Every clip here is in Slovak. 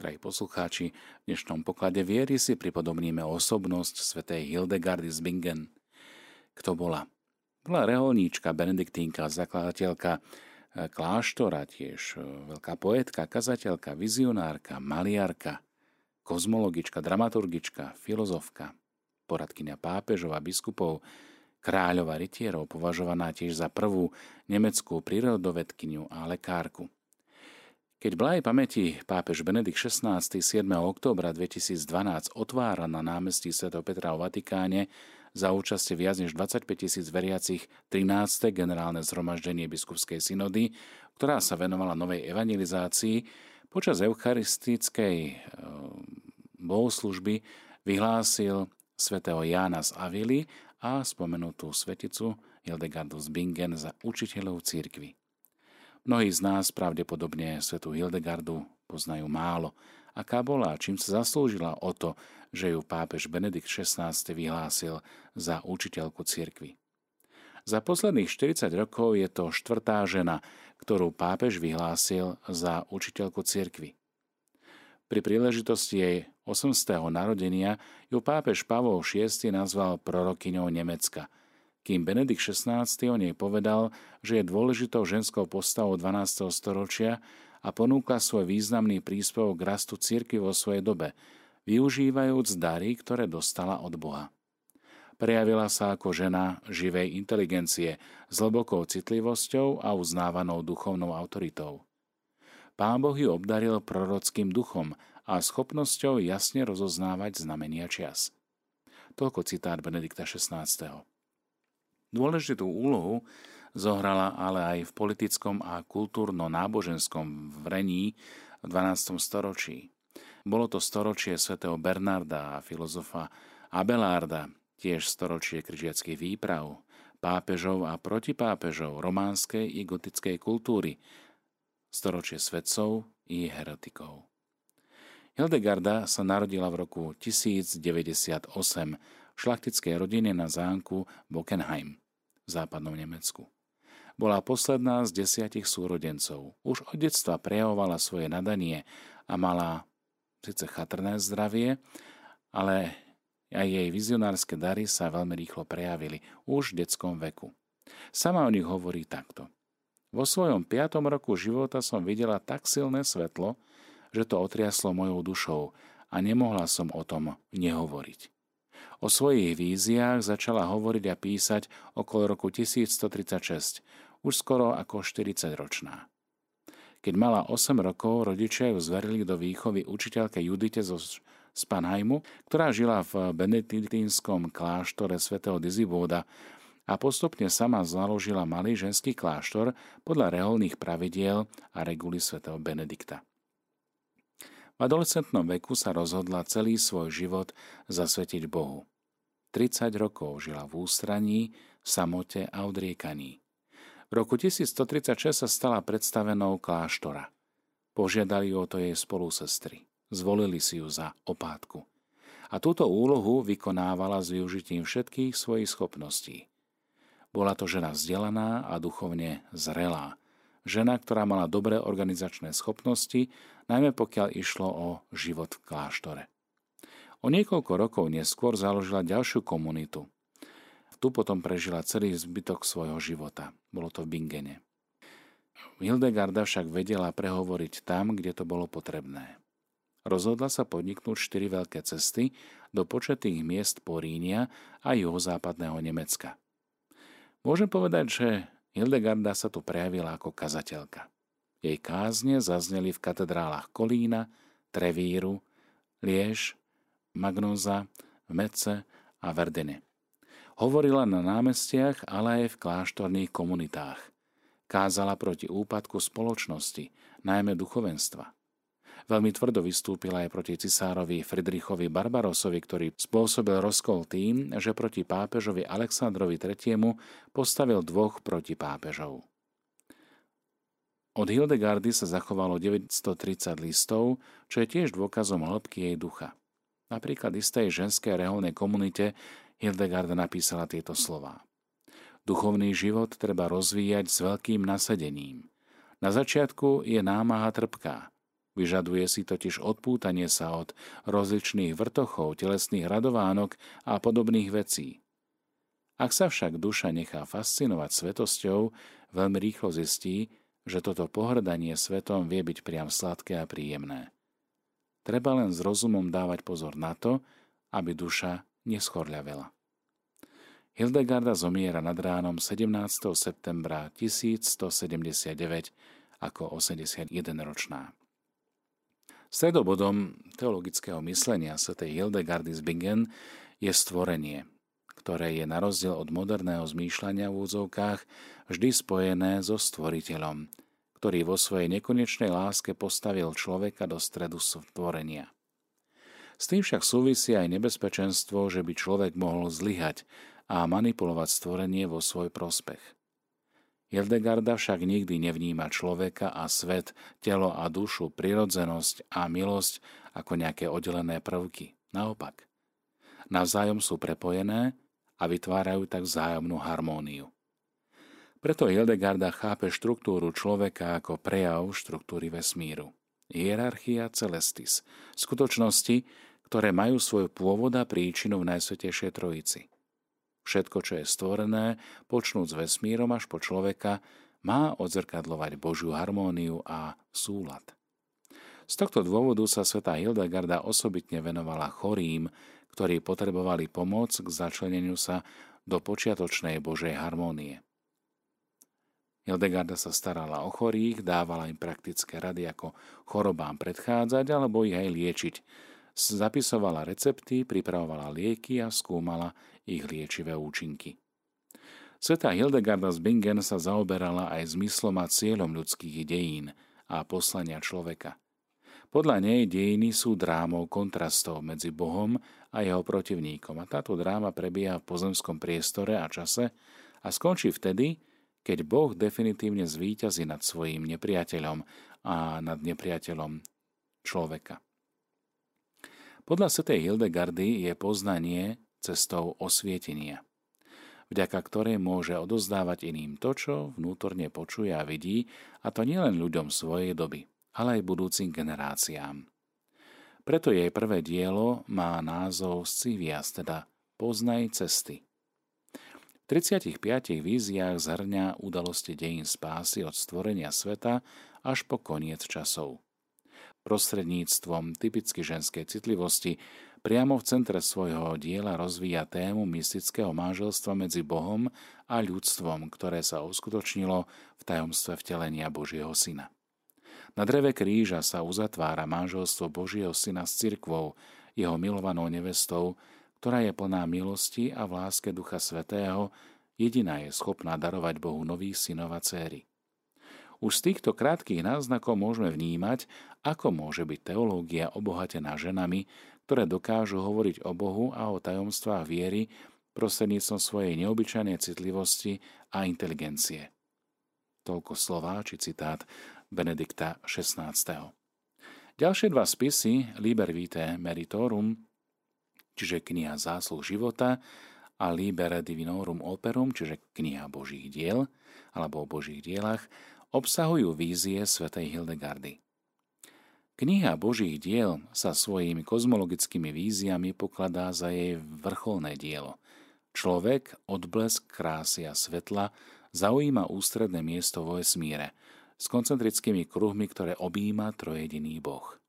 drahí poslucháči, v dnešnom poklade viery si pripodobníme osobnosť svätej Hildegardy z Bingen. Kto bola? Bola reholníčka, benediktínka, zakladateľka eh, kláštora, tiež eh, veľká poetka, kazateľka, vizionárka, maliarka, kozmologička, dramaturgička, filozofka, poradkynia pápežova, biskupov, kráľova rytierov, považovaná tiež za prvú nemeckú prírodovedkyniu a lekárku. Keď blahej pamäti pápež Benedikt XVI 7. októbra 2012 otvára na námestí Sv. Petra o Vatikáne za účastie viac než 25 tisíc veriacich 13. generálne zhromaždenie biskupskej synody, ktorá sa venovala novej evangelizácii, počas eucharistickej eh, bohoslužby vyhlásil svätého Jána z Avily a spomenutú sveticu Hildegardu z Bingen za učiteľov církvy. Mnohí z nás pravdepodobne svetu Hildegardu poznajú málo, aká bola čím sa zaslúžila o to, že ju pápež Benedikt XVI vyhlásil za učiteľku cirkvy. Za posledných 40 rokov je to štvrtá žena, ktorú pápež vyhlásil za učiteľku cirkvy. Pri príležitosti jej 800. narodenia ju pápež Pavol VI nazval prorokyňou Nemecka – kým Benedikt XVI o nej povedal, že je dôležitou ženskou postavou 12. storočia a ponúkla svoj významný príspevok k rastu cirkvi vo svojej dobe, využívajúc dary, ktoré dostala od Boha. Prejavila sa ako žena živej inteligencie s hlbokou citlivosťou a uznávanou duchovnou autoritou. Pán Boh ju obdaril prorockým duchom a schopnosťou jasne rozoznávať znamenia čias. Toľko citát Benedikta XVI. Dôležitú úlohu zohrala ale aj v politickom a kultúrno-náboženskom vrení v 12. storočí. Bolo to storočie svätého Bernarda a filozofa Abelárda, tiež storočie križiackých výprav, pápežov a protipápežov románskej i gotickej kultúry, storočie svetcov i heretikov. Hildegarda sa narodila v roku 1098 v šlachtickej rodine na zámku Bockenheim v západnom Nemecku. Bola posledná z desiatich súrodencov. Už od detstva prejavovala svoje nadanie a mala síce chatrné zdravie, ale aj jej vizionárske dary sa veľmi rýchlo prejavili už v detskom veku. Sama o nich hovorí takto. Vo svojom piatom roku života som videla tak silné svetlo, že to otriaslo mojou dušou a nemohla som o tom nehovoriť. O svojich víziách začala hovoriť a písať okolo roku 1136, už skoro ako 40-ročná. Keď mala 8 rokov, rodičia ju zverili do výchovy učiteľke Judite zo Spanheimu, ktorá žila v benediktínskom kláštore svätého Dizibóda a postupne sama založila malý ženský kláštor podľa reholných pravidiel a reguly svätého Benedikta. V adolescentnom veku sa rozhodla celý svoj život zasvetiť Bohu. 30 rokov žila v ústraní, samote a odriekaní. V roku 1136 sa stala predstavenou kláštora. Požiadali o to jej spolusestry. Zvolili si ju za opátku. A túto úlohu vykonávala s využitím všetkých svojich schopností. Bola to žena vzdelaná a duchovne zrelá. Žena, ktorá mala dobré organizačné schopnosti najmä pokiaľ išlo o život v kláštore. O niekoľko rokov neskôr založila ďalšiu komunitu. Tu potom prežila celý zbytok svojho života. Bolo to v Bingene. Hildegarda však vedela prehovoriť tam, kde to bolo potrebné. Rozhodla sa podniknúť štyri veľké cesty do početných miest Porínia a juhozápadného Nemecka. Môžem povedať, že Hildegarda sa tu prejavila ako kazateľka. Jej kázne zazneli v katedrálach Kolína, Trevíru, Liež, Magnoza, Mece a Verdene. Hovorila na námestiach, ale aj v kláštorných komunitách. Kázala proti úpadku spoločnosti, najmä duchovenstva. Veľmi tvrdo vystúpila aj proti cisárovi Friedrichovi Barbarosovi, ktorý spôsobil rozkol tým, že proti pápežovi Aleksandrovi III. postavil dvoch protipápežov. Od Hildegardy sa zachovalo 930 listov, čo je tiež dôkazom hĺbky jej ducha. Napríklad istej ženskej reholnej komunite Hildegarda napísala tieto slová. Duchovný život treba rozvíjať s veľkým nasadením. Na začiatku je námaha trpká. Vyžaduje si totiž odpútanie sa od rozličných vrtochov, telesných radovánok a podobných vecí. Ak sa však duša nechá fascinovať svetosťou, veľmi rýchlo zistí, že toto pohrdanie svetom vie byť priam sladké a príjemné. Treba len s rozumom dávať pozor na to, aby duša neschorľavela. Hildegarda zomiera nad ránom 17. septembra 1179 ako 81-ročná. Stredobodom teologického myslenia Sv. Hildegardy z Bingen je stvorenie, ktoré je na rozdiel od moderného zmýšľania v údzovkách vždy spojené so stvoriteľom, ktorý vo svojej nekonečnej láske postavil človeka do stredu stvorenia. S tým však súvisí aj nebezpečenstvo, že by človek mohol zlyhať a manipulovať stvorenie vo svoj prospech. Hildegarda však nikdy nevníma človeka a svet, telo a dušu, prirodzenosť a milosť ako nejaké oddelené prvky. Naopak. Navzájom sú prepojené a vytvárajú tak vzájomnú harmóniu. Preto Hildegarda chápe štruktúru človeka ako prejav štruktúry vesmíru. Hierarchia celestis, skutočnosti, ktoré majú svoj pôvod a príčinu v Najsvetejšej Trojici – Všetko, čo je stvorené, počnúť s vesmírom až po človeka, má odzrkadlovať Božiu harmóniu a súlad. Z tohto dôvodu sa sveta Hildegarda osobitne venovala chorým, ktorí potrebovali pomoc k začleneniu sa do počiatočnej Božej harmónie. Hildegarda sa starala o chorých, dávala im praktické rady, ako chorobám predchádzať alebo ich aj liečiť, Zapisovala recepty, pripravovala lieky a skúmala ich liečivé účinky. Sveta Hildegarda z Bingen sa zaoberala aj zmyslom a cieľom ľudských dejín a poslania človeka. Podľa nej dejiny sú drámou kontrastov medzi Bohom a jeho protivníkom a táto dráma prebieha v pozemskom priestore a čase a skončí vtedy, keď Boh definitívne zvíťazí nad svojim nepriateľom a nad nepriateľom človeka. Podľa svetej Hildegardy je poznanie cestou osvietenia, vďaka ktorej môže odozdávať iným to, čo vnútorne počuje a vidí, a to nielen ľuďom svojej doby, ale aj budúcim generáciám. Preto jej prvé dielo má názov Scivias, teda Poznaj cesty. V 35 víziách zhrňa udalosti dejín spásy od stvorenia sveta až po koniec časov prostredníctvom typicky ženskej citlivosti priamo v centre svojho diela rozvíja tému mystického manželstva medzi Bohom a ľudstvom, ktoré sa uskutočnilo v tajomstve vtelenia Božieho Syna. Na dreve kríža sa uzatvára manželstvo Božieho Syna s cirkvou, jeho milovanou nevestou, ktorá je plná milosti a v láske Ducha Svetého, jediná je schopná darovať Bohu nových synov a céry. Už z týchto krátkých náznakov môžeme vnímať, ako môže byť teológia obohatená ženami, ktoré dokážu hovoriť o Bohu a o tajomstvách viery prostredníctvom svojej neobyčajnej citlivosti a inteligencie. Toľko slová či citát Benedikta XVI. Ďalšie dva spisy Liber Vitae Meritorum, čiže kniha zásluh života, a Liber Divinorum Operum, čiže kniha Božích diel, alebo o Božích dielach, obsahujú vízie svätej Hildegardy. Kniha Božích diel sa svojimi kozmologickými víziami pokladá za jej vrcholné dielo. Človek, odblesk krásy a svetla, zaujíma ústredné miesto vo vesmíre s koncentrickými kruhmi, ktoré objíma trojediný Boh.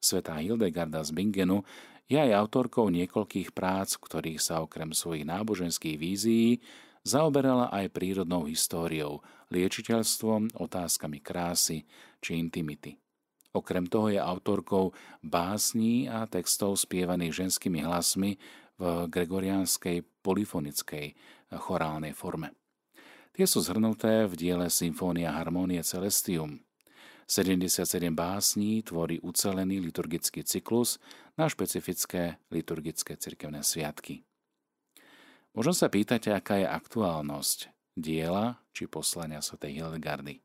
Svetá Hildegarda z Bingenu je aj autorkou niekoľkých prác, v ktorých sa okrem svojich náboženských vízií Zaoberala aj prírodnou históriou, liečiteľstvom, otázkami krásy či intimity. Okrem toho je autorkou básní a textov spievaných ženskými hlasmi v gregoriánskej polifonickej chorálnej forme. Tie sú zhrnuté v diele Symfónia Harmonie Celestium. 77 básní tvorí ucelený liturgický cyklus na špecifické liturgické cirkevné sviatky. Možno sa pýtate, aká je aktuálnosť diela či poslania Sv. Hildegardy.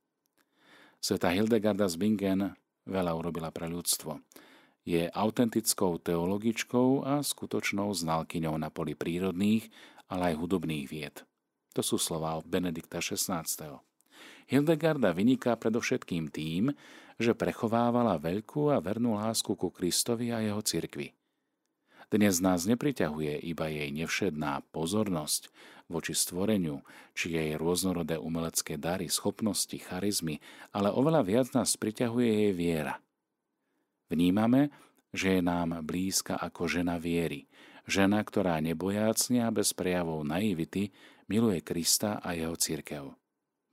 Sveta Hildegarda z Bingen veľa urobila pre ľudstvo. Je autentickou teologičkou a skutočnou znalkyňou na poli prírodných, ale aj hudobných vied. To sú slová od Benedikta XVI. Hildegarda vyniká predovšetkým tým, že prechovávala veľkú a vernú lásku ku Kristovi a jeho cirkvi. Dnes nás nepriťahuje iba jej nevšedná pozornosť voči stvoreniu, či jej rôznorodé umelecké dary, schopnosti, charizmy, ale oveľa viac nás priťahuje jej viera. Vnímame, že je nám blízka ako žena viery, žena, ktorá nebojácne a bez prejavov naivity miluje Krista a jeho církev.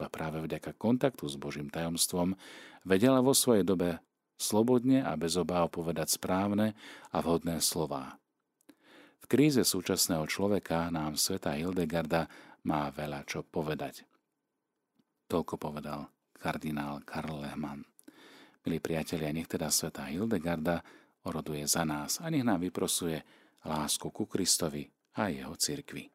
A práve vďaka kontaktu s Božím tajomstvom vedela vo svojej dobe slobodne a bez obáv povedať správne a vhodné slová. V kríze súčasného človeka nám sveta Hildegarda má veľa čo povedať. Toľko povedal kardinál Karl Lehmann. Milí priatelia, nech teda sveta Hildegarda oroduje za nás a nech nám vyprosuje lásku ku Kristovi a jeho cirkvi.